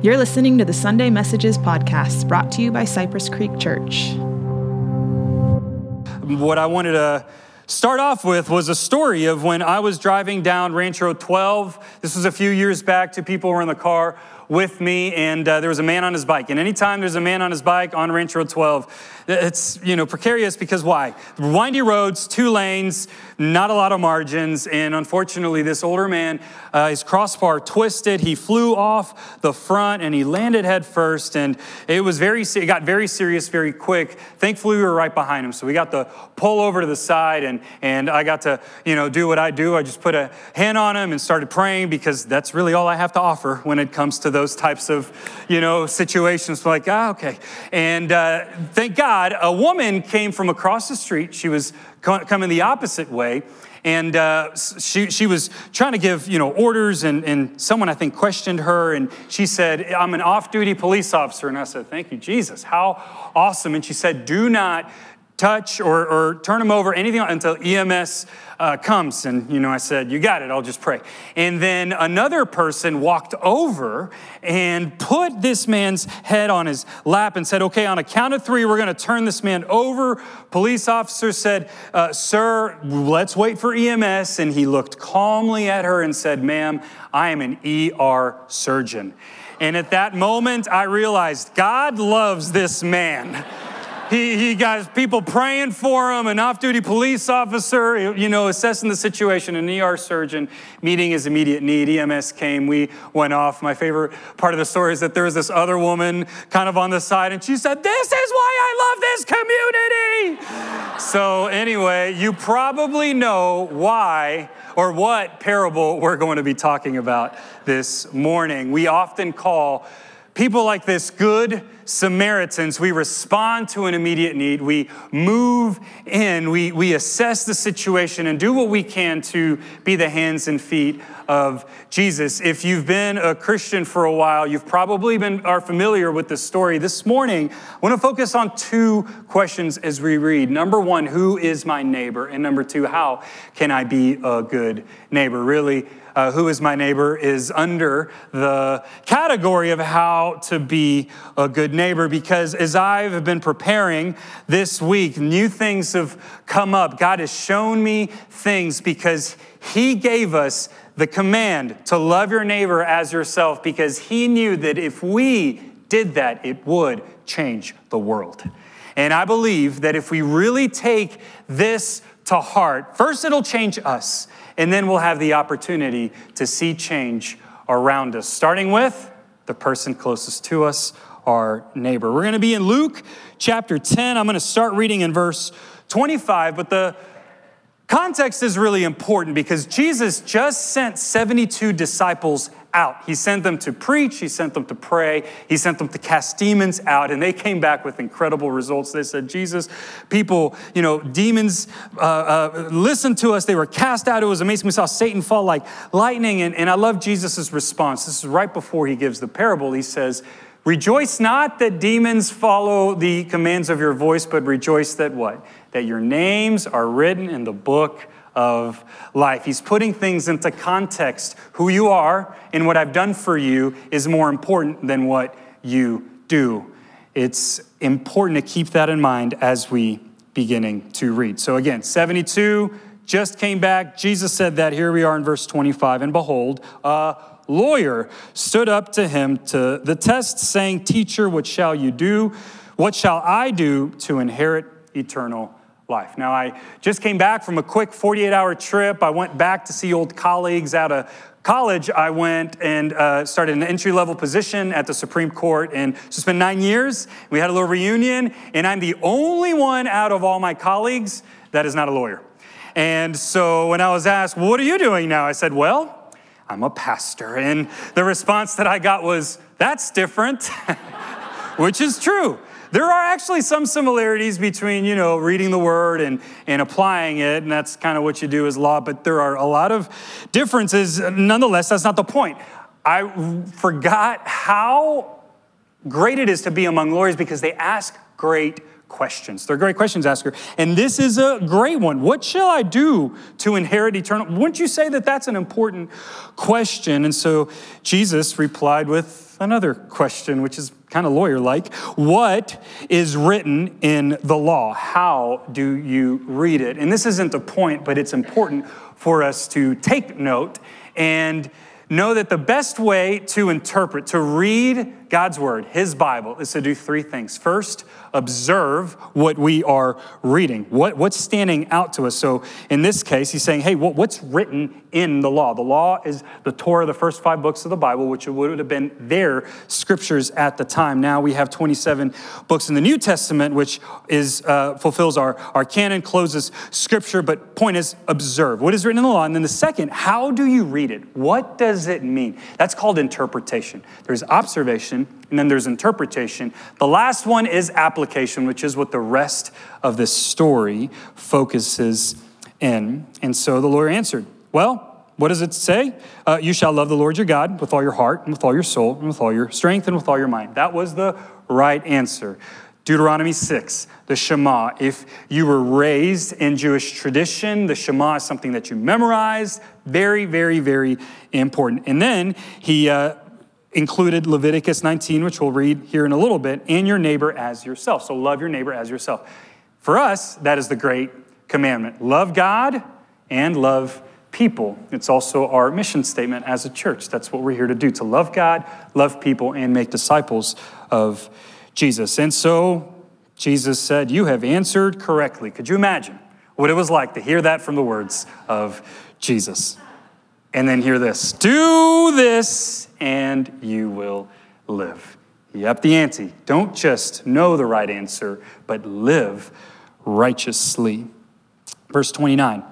You're listening to the Sunday Messages podcast brought to you by Cypress Creek Church. What I wanted to start off with was a story of when I was driving down Ranch Road 12. This was a few years back. Two people were in the car with me, and uh, there was a man on his bike. And anytime there's a man on his bike on Ranch Road 12, it's you know precarious because why? Windy roads, two lanes, not a lot of margins, and unfortunately, this older man, uh, his crossbar twisted. He flew off the front and he landed head first, and it was very it got very serious very quick. Thankfully, we were right behind him, so we got to pull over to the side, and and I got to you know do what I do. I just put a hand on him and started praying because that's really all I have to offer when it comes to those types of you know situations. Like ah, okay, and uh, thank God God, a woman came from across the street. She was coming the opposite way. And uh, she, she was trying to give, you know, orders, and, and someone, I think, questioned her, and she said, I'm an off-duty police officer. And I said, thank you, Jesus. How awesome. And she said, do not touch or, or turn him over, anything until EMS uh, comes. And, you know, I said, You got it, I'll just pray. And then another person walked over and put this man's head on his lap and said, Okay, on a count of three, we're going to turn this man over. Police officer said, uh, Sir, let's wait for EMS. And he looked calmly at her and said, Ma'am, I am an ER surgeon. And at that moment, I realized God loves this man. He, he got people praying for him, an off duty police officer, you know, assessing the situation, an ER surgeon meeting his immediate need. EMS came, we went off. My favorite part of the story is that there was this other woman kind of on the side, and she said, This is why I love this community. so, anyway, you probably know why or what parable we're going to be talking about this morning. We often call people like this good Samaritans, we respond to an immediate need. We move in, we, we assess the situation and do what we can to be the hands and feet of Jesus. If you've been a Christian for a while, you've probably been are familiar with this story. This morning, I want to focus on two questions as we read. Number one, who is my neighbor? And number two, how can I be a good neighbor? Really, uh, Who is My Neighbor is under the category of how to be a good neighbor because as I've been preparing this week, new things have come up. God has shown me things because He gave us the command to love your neighbor as yourself because He knew that if we did that, it would change the world. And I believe that if we really take this to heart, first it'll change us and then we'll have the opportunity to see change around us, starting with the person closest to us, our neighbor. We're going to be in Luke chapter 10. I'm going to start reading in verse 25, but the context is really important because Jesus just sent 72 disciples out. He sent them to preach, he sent them to pray, he sent them to cast demons out, and they came back with incredible results. They said, Jesus, people, you know, demons uh, uh, listened to us, they were cast out. It was amazing. We saw Satan fall like lightning, and, and I love Jesus' response. This is right before he gives the parable. He says, Rejoice not that demons follow the commands of your voice, but rejoice that what? That your names are written in the book of life. He's putting things into context. Who you are and what I've done for you is more important than what you do. It's important to keep that in mind as we beginning to read. So again, 72 just came back. Jesus said that. Here we are in verse 25. And behold, a lawyer stood up to him to the test, saying, Teacher, what shall you do? What shall I do to inherit eternal life. Now, I just came back from a quick 48 hour trip. I went back to see old colleagues out of college. I went and uh, started an entry level position at the Supreme Court. And so it's been nine years. We had a little reunion, and I'm the only one out of all my colleagues that is not a lawyer. And so when I was asked, What are you doing now? I said, Well, I'm a pastor. And the response that I got was, That's different, which is true. There are actually some similarities between, you know, reading the word and, and applying it, and that's kind of what you do as law, but there are a lot of differences. Nonetheless, that's not the point. I forgot how great it is to be among lawyers because they ask great questions. They're great questions asker. And this is a great one. What shall I do to inherit eternal? Wouldn't you say that that's an important question? And so Jesus replied with another question, which is kind of lawyer like. What is written in the law? How do you read it? And this isn't the point, but it's important for us to take note and know that the best way to interpret, to read God's word, his Bible, is to do three things. First, observe what we are reading, what, what's standing out to us. So in this case, he's saying, hey, what, what's written in the law? The law is the Torah, the first five books of the Bible, which would have been their scriptures at the time. Now we have 27 books in the New Testament, which is uh, fulfills our, our canon, closes scripture. But point is, observe what is written in the law. And then the second, how do you read it? What does it mean? That's called interpretation. There's observation and then there's interpretation. The last one is application, which is what the rest of this story focuses in. And so the lawyer answered, Well, what does it say? Uh, you shall love the Lord your God with all your heart and with all your soul and with all your strength and with all your mind. That was the right answer. Deuteronomy 6, the Shema. If you were raised in Jewish tradition, the Shema is something that you memorized. Very, very, very important. And then he uh, included Leviticus 19, which we'll read here in a little bit, and your neighbor as yourself. So love your neighbor as yourself. For us, that is the great commandment love God and love people. It's also our mission statement as a church. That's what we're here to do to love God, love people, and make disciples of Jesus. And so Jesus said, You have answered correctly. Could you imagine what it was like to hear that from the words of Jesus? And then hear this do this and you will live. You up the ante. Don't just know the right answer, but live righteously. Verse 29.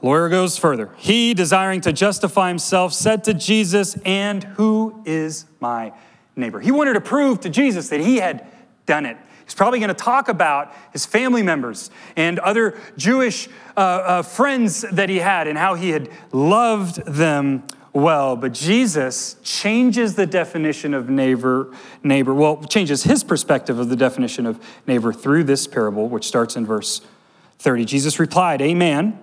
Lawyer goes further. He, desiring to justify himself, said to Jesus, And who is my neighbor? He wanted to prove to Jesus that he had done it. He's probably going to talk about his family members and other Jewish uh, uh, friends that he had and how he had loved them well. But Jesus changes the definition of neighbor, neighbor, well, changes his perspective of the definition of neighbor through this parable, which starts in verse 30. Jesus replied, A man,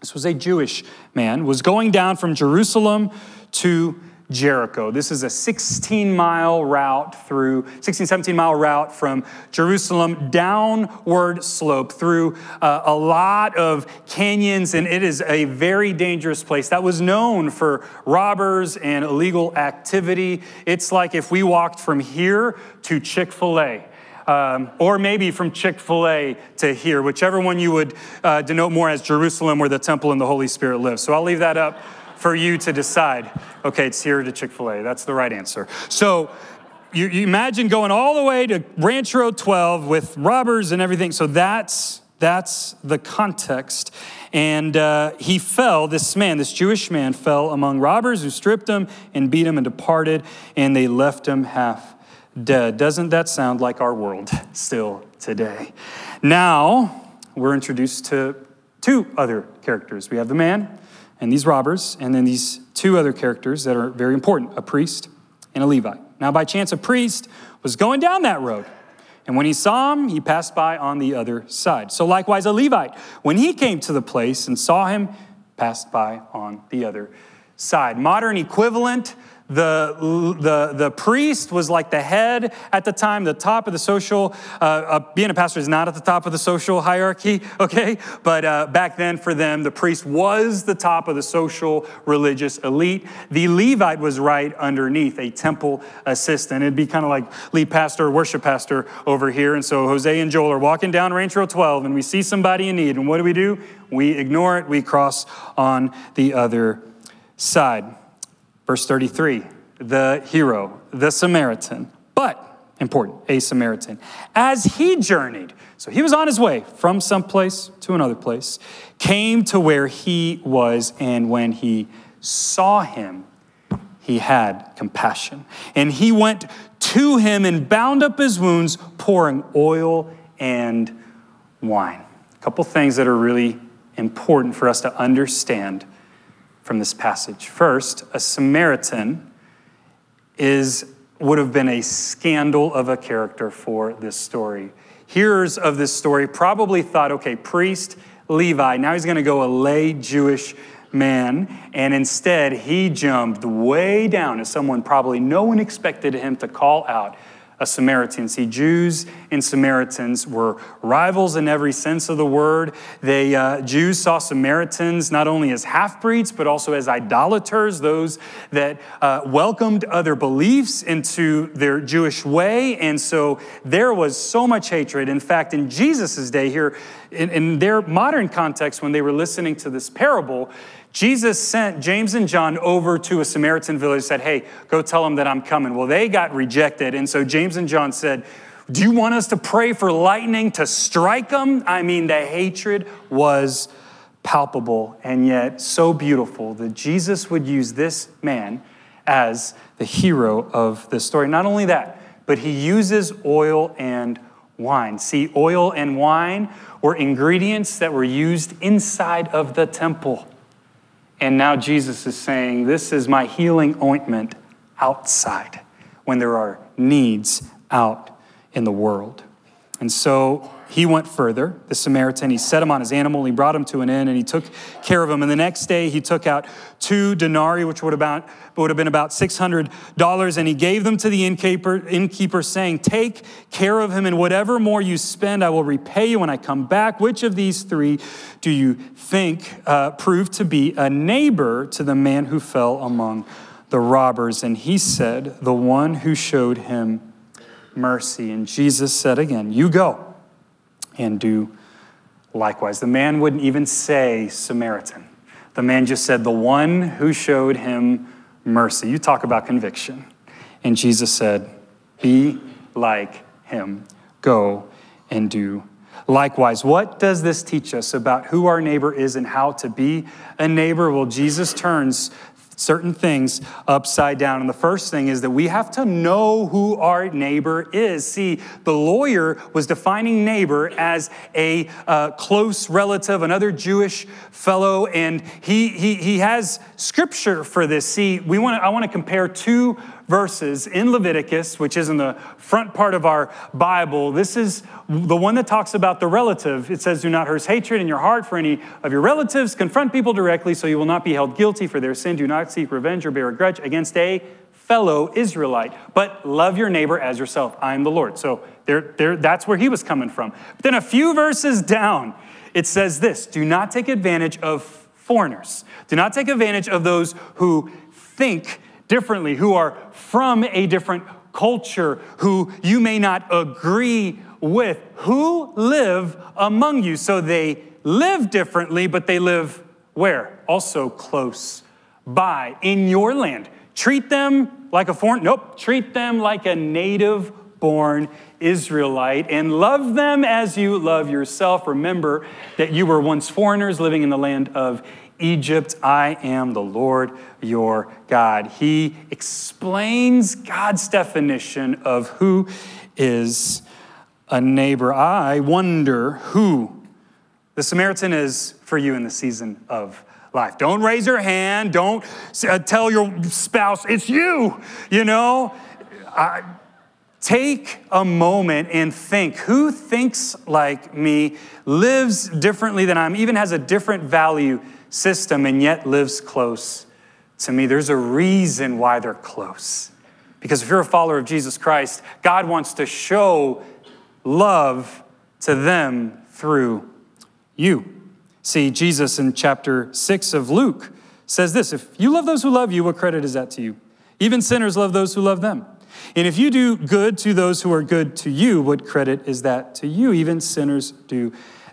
this was a Jewish man, was going down from Jerusalem to Jericho. This is a 16 mile route through, 16, 17 mile route from Jerusalem, downward slope through uh, a lot of canyons, and it is a very dangerous place that was known for robbers and illegal activity. It's like if we walked from here to Chick fil A. Um, or maybe from Chick fil A to here, whichever one you would uh, denote more as Jerusalem, where the temple and the Holy Spirit live. So I'll leave that up for you to decide. Okay, it's here to Chick fil A. That's the right answer. So you, you, imagine going all the way to Ranch Road 12 with robbers and everything. So that's. That's the context. And uh, he fell, this man, this Jewish man, fell among robbers who stripped him and beat him and departed, and they left him half dead. Doesn't that sound like our world still today? Now, we're introduced to two other characters. We have the man and these robbers, and then these two other characters that are very important a priest and a Levite. Now, by chance, a priest was going down that road. And when he saw him, he passed by on the other side. So, likewise, a Levite, when he came to the place and saw him, passed by on the other side. Modern equivalent the, the, the priest was like the head at the time, the top of the social. Uh, uh, being a pastor is not at the top of the social hierarchy, okay? But uh, back then, for them, the priest was the top of the social religious elite. The Levite was right underneath, a temple assistant. It'd be kind of like lead pastor, worship pastor over here. And so Jose and Joel are walking down Ranch Road 12, and we see somebody in need. And what do we do? We ignore it, we cross on the other side. Verse 33 the hero, the Samaritan, but important, a Samaritan, as he journeyed, so he was on his way from some place to another place, came to where he was, and when he saw him, he had compassion. And he went to him and bound up his wounds, pouring oil and wine. A couple things that are really important for us to understand from this passage. First, a Samaritan is would have been a scandal of a character for this story. hearers of this story probably thought, okay, priest, Levi, now he's going to go a lay Jewish man. And instead, he jumped way down as someone probably no one expected him to call out a Samaritan. See, Jews and Samaritans were rivals in every sense of the word. They uh, Jews saw Samaritans not only as half breeds but also as idolaters, those that uh, welcomed other beliefs into their Jewish way, and so there was so much hatred. In fact, in Jesus' day here, in, in their modern context, when they were listening to this parable, Jesus sent James and John over to a Samaritan village, said, Hey, go tell them that I'm coming. Well, they got rejected. And so James and John said, Do you want us to pray for lightning to strike them? I mean, the hatred was palpable and yet so beautiful that Jesus would use this man as the hero of the story. Not only that, but he uses oil and wine. See, oil and wine were ingredients that were used inside of the temple. And now Jesus is saying, This is my healing ointment outside when there are needs out in the world. And so he went further, the Samaritan. He set him on his animal, he brought him to an inn, and he took care of him. And the next day, he took out two denarii, which would about, would have been about $600, and he gave them to the innkeeper, innkeeper, saying, Take care of him, and whatever more you spend, I will repay you when I come back. Which of these three do you think uh, proved to be a neighbor to the man who fell among the robbers? And he said, The one who showed him mercy. And Jesus said again, You go and do likewise. The man wouldn't even say Samaritan. The man just said, The one who showed him mercy. You talk about conviction. And Jesus said, Be like him. Go and do likewise. What does this teach us about who our neighbor is and how to be a neighbor? Well, Jesus turns certain things upside down. And the first thing is that we have to know who our neighbor is. See, the lawyer was defining neighbor as a uh, close relative, another Jewish fellow, and he, he, he has scripture for this. See, we want I want to compare two verses in Leviticus, which is in the front part of our Bible. This is the one that talks about the relative. It says, Do not hurt hatred in your heart for any of your relatives. Confront people directly so you will not be held guilty for their sin. Do not seek revenge or bear a grudge against a fellow Israelite, but love your neighbor as yourself. I am the Lord. So there, there, that's where he was coming from. But then a few verses down, it says this Do not take advantage of foreigners. Do not take advantage of those who think differently, who are from a different culture, who you may not agree with, who live among you. So they live differently, but they live where? Also close by, in your land. Treat them like a foreign, nope, treat them like a native born Israelite and love them as you love yourself. Remember that you were once foreigners living in the land of Egypt, I am the Lord your God. He explains God's definition of who is a neighbor. I wonder who the Samaritan is for you in the season of life. Don't raise your hand. Don't uh, tell your spouse, it's you. You know, take a moment and think who thinks like me, lives differently than I'm, even has a different value system and yet lives close to me. There's a reason why they're close. Because if you're a follower of Jesus Christ, God wants to show love to them through you. See, Jesus in chapter 6 of Luke says this If you love those who love you, what credit is that to you? Even sinners love those who love them. And if you do good to those who are good to you, what credit is that to you? Even sinners do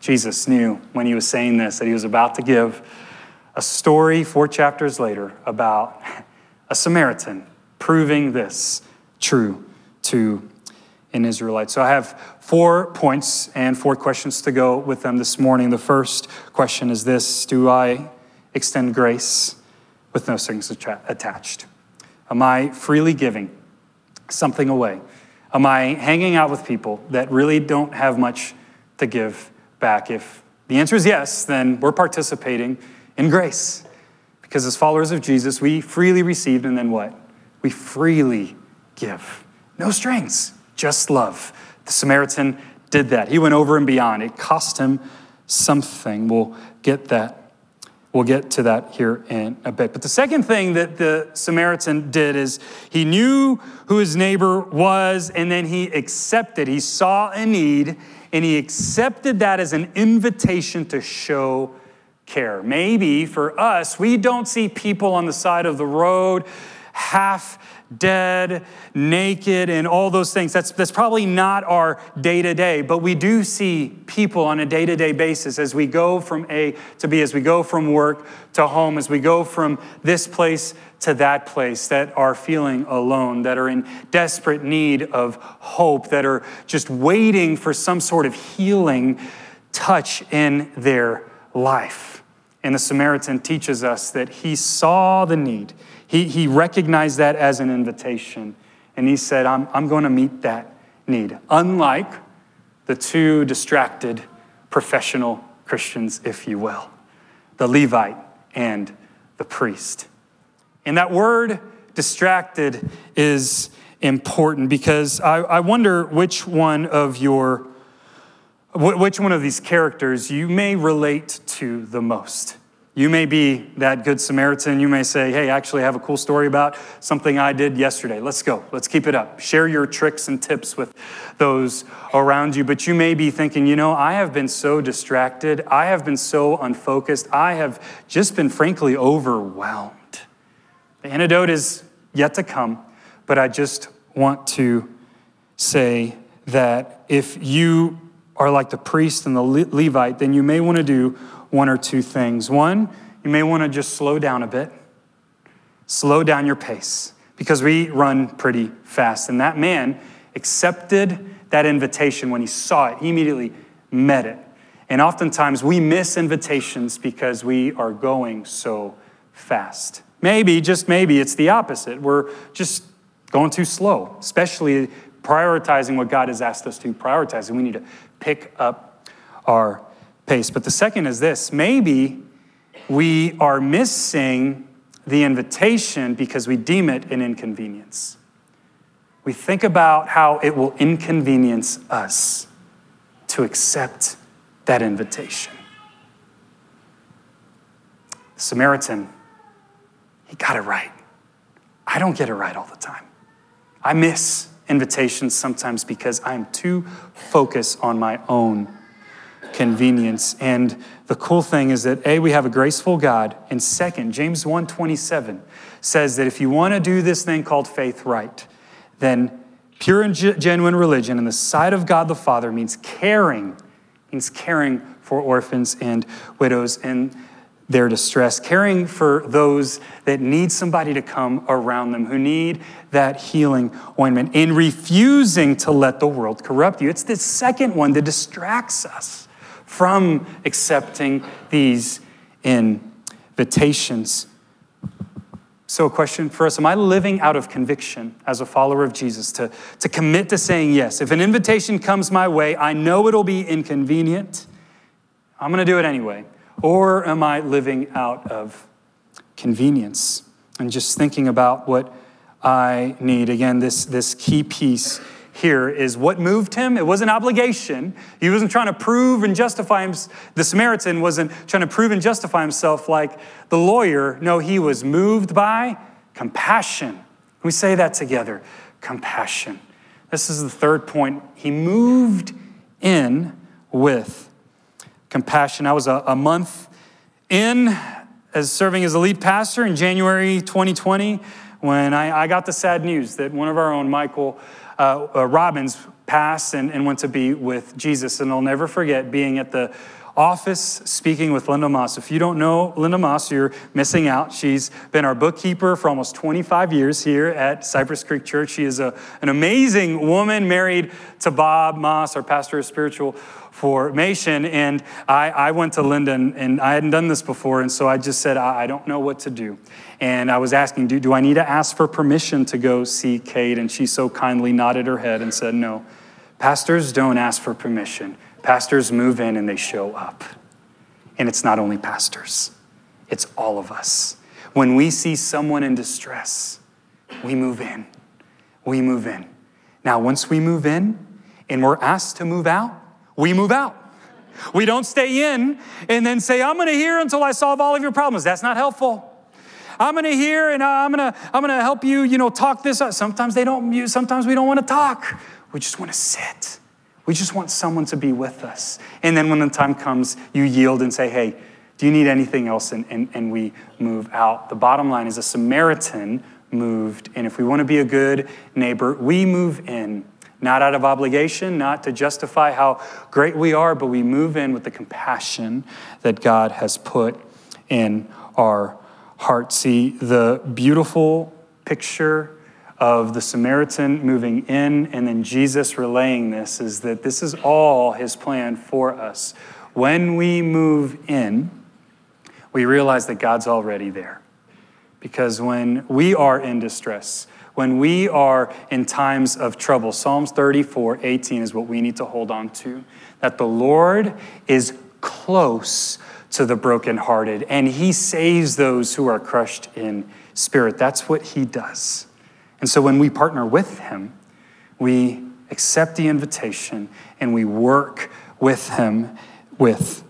Jesus knew when he was saying this that he was about to give a story four chapters later about a Samaritan proving this true to an Israelite. So I have four points and four questions to go with them this morning. The first question is this Do I extend grace with no strings attached? Am I freely giving something away? Am I hanging out with people that really don't have much to give back? If the answer is yes, then we're participating in grace. Because as followers of Jesus, we freely received, and then what? We freely give. No strings, just love. The Samaritan did that. He went over and beyond. It cost him something. We'll get that. We'll get to that here in a bit. But the second thing that the Samaritan did is he knew who his neighbor was, and then he accepted. He saw a need, and he accepted that as an invitation to show care. Maybe for us, we don't see people on the side of the road half dead, naked, and all those things. That's, that's probably not our day to day, but we do see people on a day to day basis as we go from A to B, as we go from work to home, as we go from this place to that place that are feeling alone, that are in desperate need of hope, that are just waiting for some sort of healing touch in their life. And the Samaritan teaches us that he saw the need he, he recognized that as an invitation, and he said, I'm, I'm going to meet that need. Unlike the two distracted professional Christians, if you will, the Levite and the priest. And that word distracted is important because I, I wonder which one of your which one of these characters you may relate to the most. You may be that good Samaritan. You may say, Hey, actually, I have a cool story about something I did yesterday. Let's go. Let's keep it up. Share your tricks and tips with those around you. But you may be thinking, You know, I have been so distracted. I have been so unfocused. I have just been, frankly, overwhelmed. The antidote is yet to come, but I just want to say that if you are like the priest and the Levite, then you may want to do one or two things. One, you may want to just slow down a bit, slow down your pace, because we run pretty fast. And that man accepted that invitation when he saw it, he immediately met it. And oftentimes we miss invitations because we are going so fast. Maybe, just maybe, it's the opposite. We're just going too slow, especially prioritizing what God has asked us to prioritize. And we need to pick up our pace. But the second is this maybe we are missing the invitation because we deem it an inconvenience. We think about how it will inconvenience us to accept that invitation. Samaritan, he got it right. I don't get it right all the time. I miss invitations sometimes because I'm too focused on my own convenience. And the cool thing is that A, we have a graceful God, and second, James 1:27 says that if you want to do this thing called faith right, then pure and genuine religion in the sight of God the Father means caring, means caring for orphans and widows in their distress, caring for those that need somebody to come around them, who need that healing ointment, and refusing to let the world corrupt you. It's the second one that distracts us from accepting these invitations. So, a question for us Am I living out of conviction as a follower of Jesus to, to commit to saying yes? If an invitation comes my way, I know it'll be inconvenient. I'm going to do it anyway. Or am I living out of convenience and just thinking about what I need? Again, this, this key piece here is what moved him. It was an obligation. He wasn't trying to prove and justify him. The Samaritan wasn't trying to prove and justify himself like the lawyer. No, he was moved by compassion. We say that together compassion. This is the third point. He moved in with compassion. I was a, a month in as serving as a lead pastor in January 2020 when I, I got the sad news that one of our own, Michael, uh, uh, Robbins passed and, and went to be with Jesus. And I'll never forget being at the office speaking with Linda Moss. If you don't know Linda Moss, you're missing out. She's been our bookkeeper for almost 25 years here at Cypress Creek Church. She is a, an amazing woman married to Bob Moss, our pastor of spiritual formation. And I, I went to Linda, and, and, I hadn't done this before, and so I just said, I, I don't know what to do. And I was asking, do, do I need to ask for permission to go see Kate? And she so kindly nodded her head and said, No. Pastors don't ask for permission. Pastors move in and they show up. And it's not only pastors, it's all of us. When we see someone in distress, we move in. We move in. Now, once we move in and we're asked to move out, we move out. We don't stay in and then say, I'm gonna hear until I solve all of your problems. That's not helpful. I'm gonna hear and uh, I'm gonna, I'm gonna help you, you know, talk this out. Sometimes they don't, sometimes we don't wanna talk. We just wanna sit. We just want someone to be with us. And then when the time comes, you yield and say, hey, do you need anything else? And, and, and we move out. The bottom line is a Samaritan moved. And if we want to be a good neighbor, we move in, not out of obligation, not to justify how great we are, but we move in with the compassion that God has put in our heart. See, the beautiful picture of the Samaritan moving in and then Jesus relaying this is that this is all his plan for us. When we move in, we realize that God's already there. Because when we are in distress, when we are in times of trouble, Psalms 34 18 is what we need to hold on to. That the Lord is close to the brokenhearted and he saves those who are crushed in spirit. That's what he does. And so when we partner with Him, we accept the invitation and we work with Him with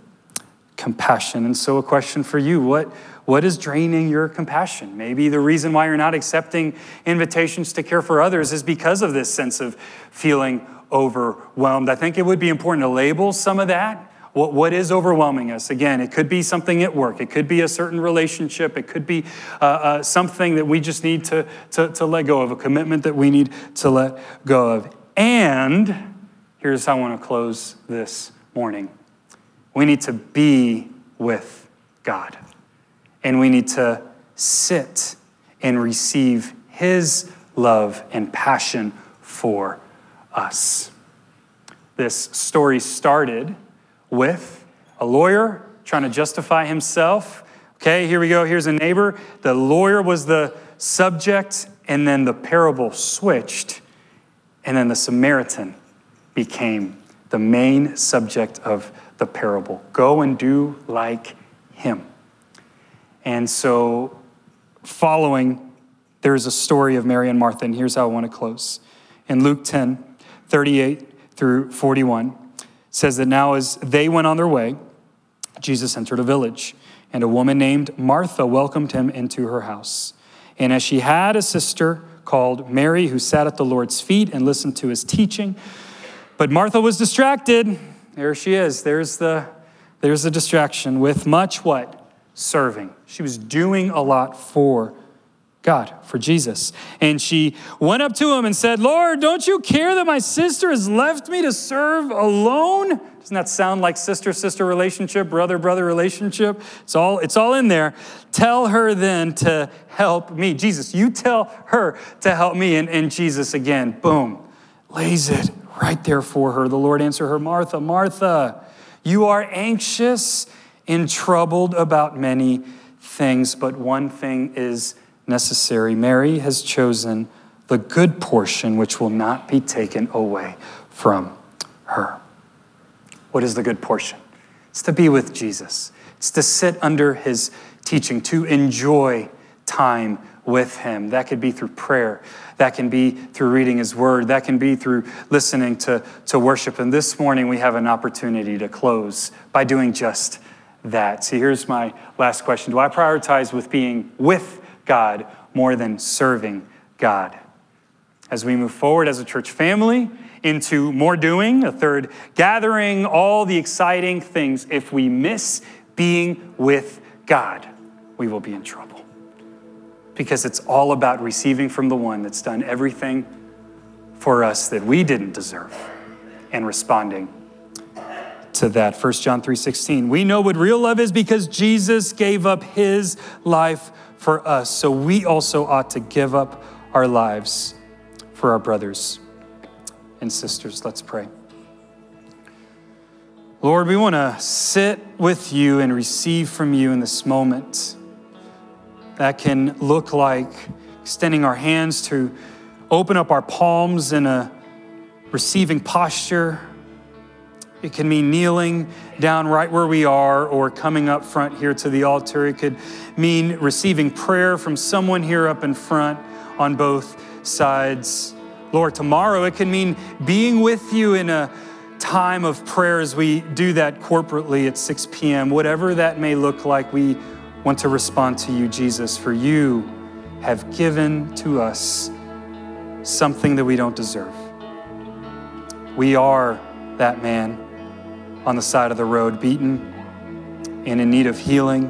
compassion. And so, a question for you what, what is draining your compassion? Maybe the reason why you're not accepting invitations to care for others is because of this sense of feeling overwhelmed. I think it would be important to label some of that what, what is overwhelming us? Again, it could be something at work, it could be a certain relationship, it could be uh, uh, something that we just need to, to, to let go of, a commitment that we need to let go of. And here's how I want to close this morning we need to be with God, and we need to sit and receive His love and passion for us. This story started with a lawyer trying to justify himself. Okay, here we go. Here's a neighbor. The lawyer was the subject, and then the parable switched, and then the Samaritan became the main subject of the parable. Go and do like him. And so, following, there's a story of Mary and Martha, and here's how I want to close. In Luke 10, 38 through 41, says that now as they went on their way, Jesus entered a village, and a woman named Martha welcomed him into her house. And as she had a sister called Mary who sat at the Lord's feet and listened to his teaching, but Martha was distracted. There she is. There's the there's the distraction with much what? Serving. She was doing a lot for God, for Jesus. And she went up to him and said, Lord, don't you care that my sister has left me to serve alone? Doesn't that sound like sister sister relationship, brother brother relationship? It's all, it's all in there. Tell her then to help me. Jesus, you tell her to help me. And, and Jesus, again, boom, lays it right there for her. The Lord answered her, Martha, Martha, you are anxious and troubled about many things, but one thing is necessary. Mary has chosen the good portion which will not be taken away from her. What is the good portion? It's to be with Jesus, it's to sit under his teaching, to enjoy time with him. That could be through prayer. That can be through reading his word. That can be through listening to, to worship. And this morning we have an opportunity to close by doing just that. See, here's my last question Do I prioritize with being with God more than serving God. As we move forward as a church family into more doing, a third gathering, all the exciting things, if we miss being with God, we will be in trouble. Because it's all about receiving from the one that's done everything for us that we didn't deserve and responding to that. 1 John 3:16. We know what real love is because Jesus gave up his life for us. So we also ought to give up our lives for our brothers and sisters. Let's pray. Lord, we want to sit with you and receive from you in this moment. That can look like extending our hands to open up our palms in a receiving posture. It can mean kneeling down right where we are or coming up front here to the altar. It could mean receiving prayer from someone here up in front on both sides. Lord, tomorrow it can mean being with you in a time of prayer as we do that corporately at 6 p.m. Whatever that may look like, we want to respond to you, Jesus, for you have given to us something that we don't deserve. We are that man on the side of the road, beaten and in need of healing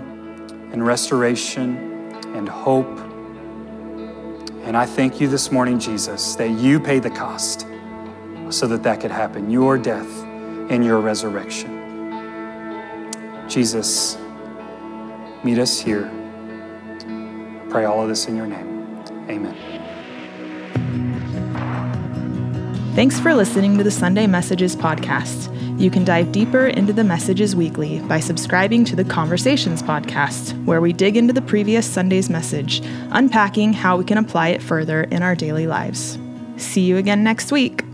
and restoration and hope. And I thank you this morning, Jesus, that you paid the cost so that that could happen your death and your resurrection. Jesus, meet us here. I pray all of this in your name. Amen. Thanks for listening to the Sunday Messages podcast. You can dive deeper into the messages weekly by subscribing to the Conversations podcast, where we dig into the previous Sunday's message, unpacking how we can apply it further in our daily lives. See you again next week.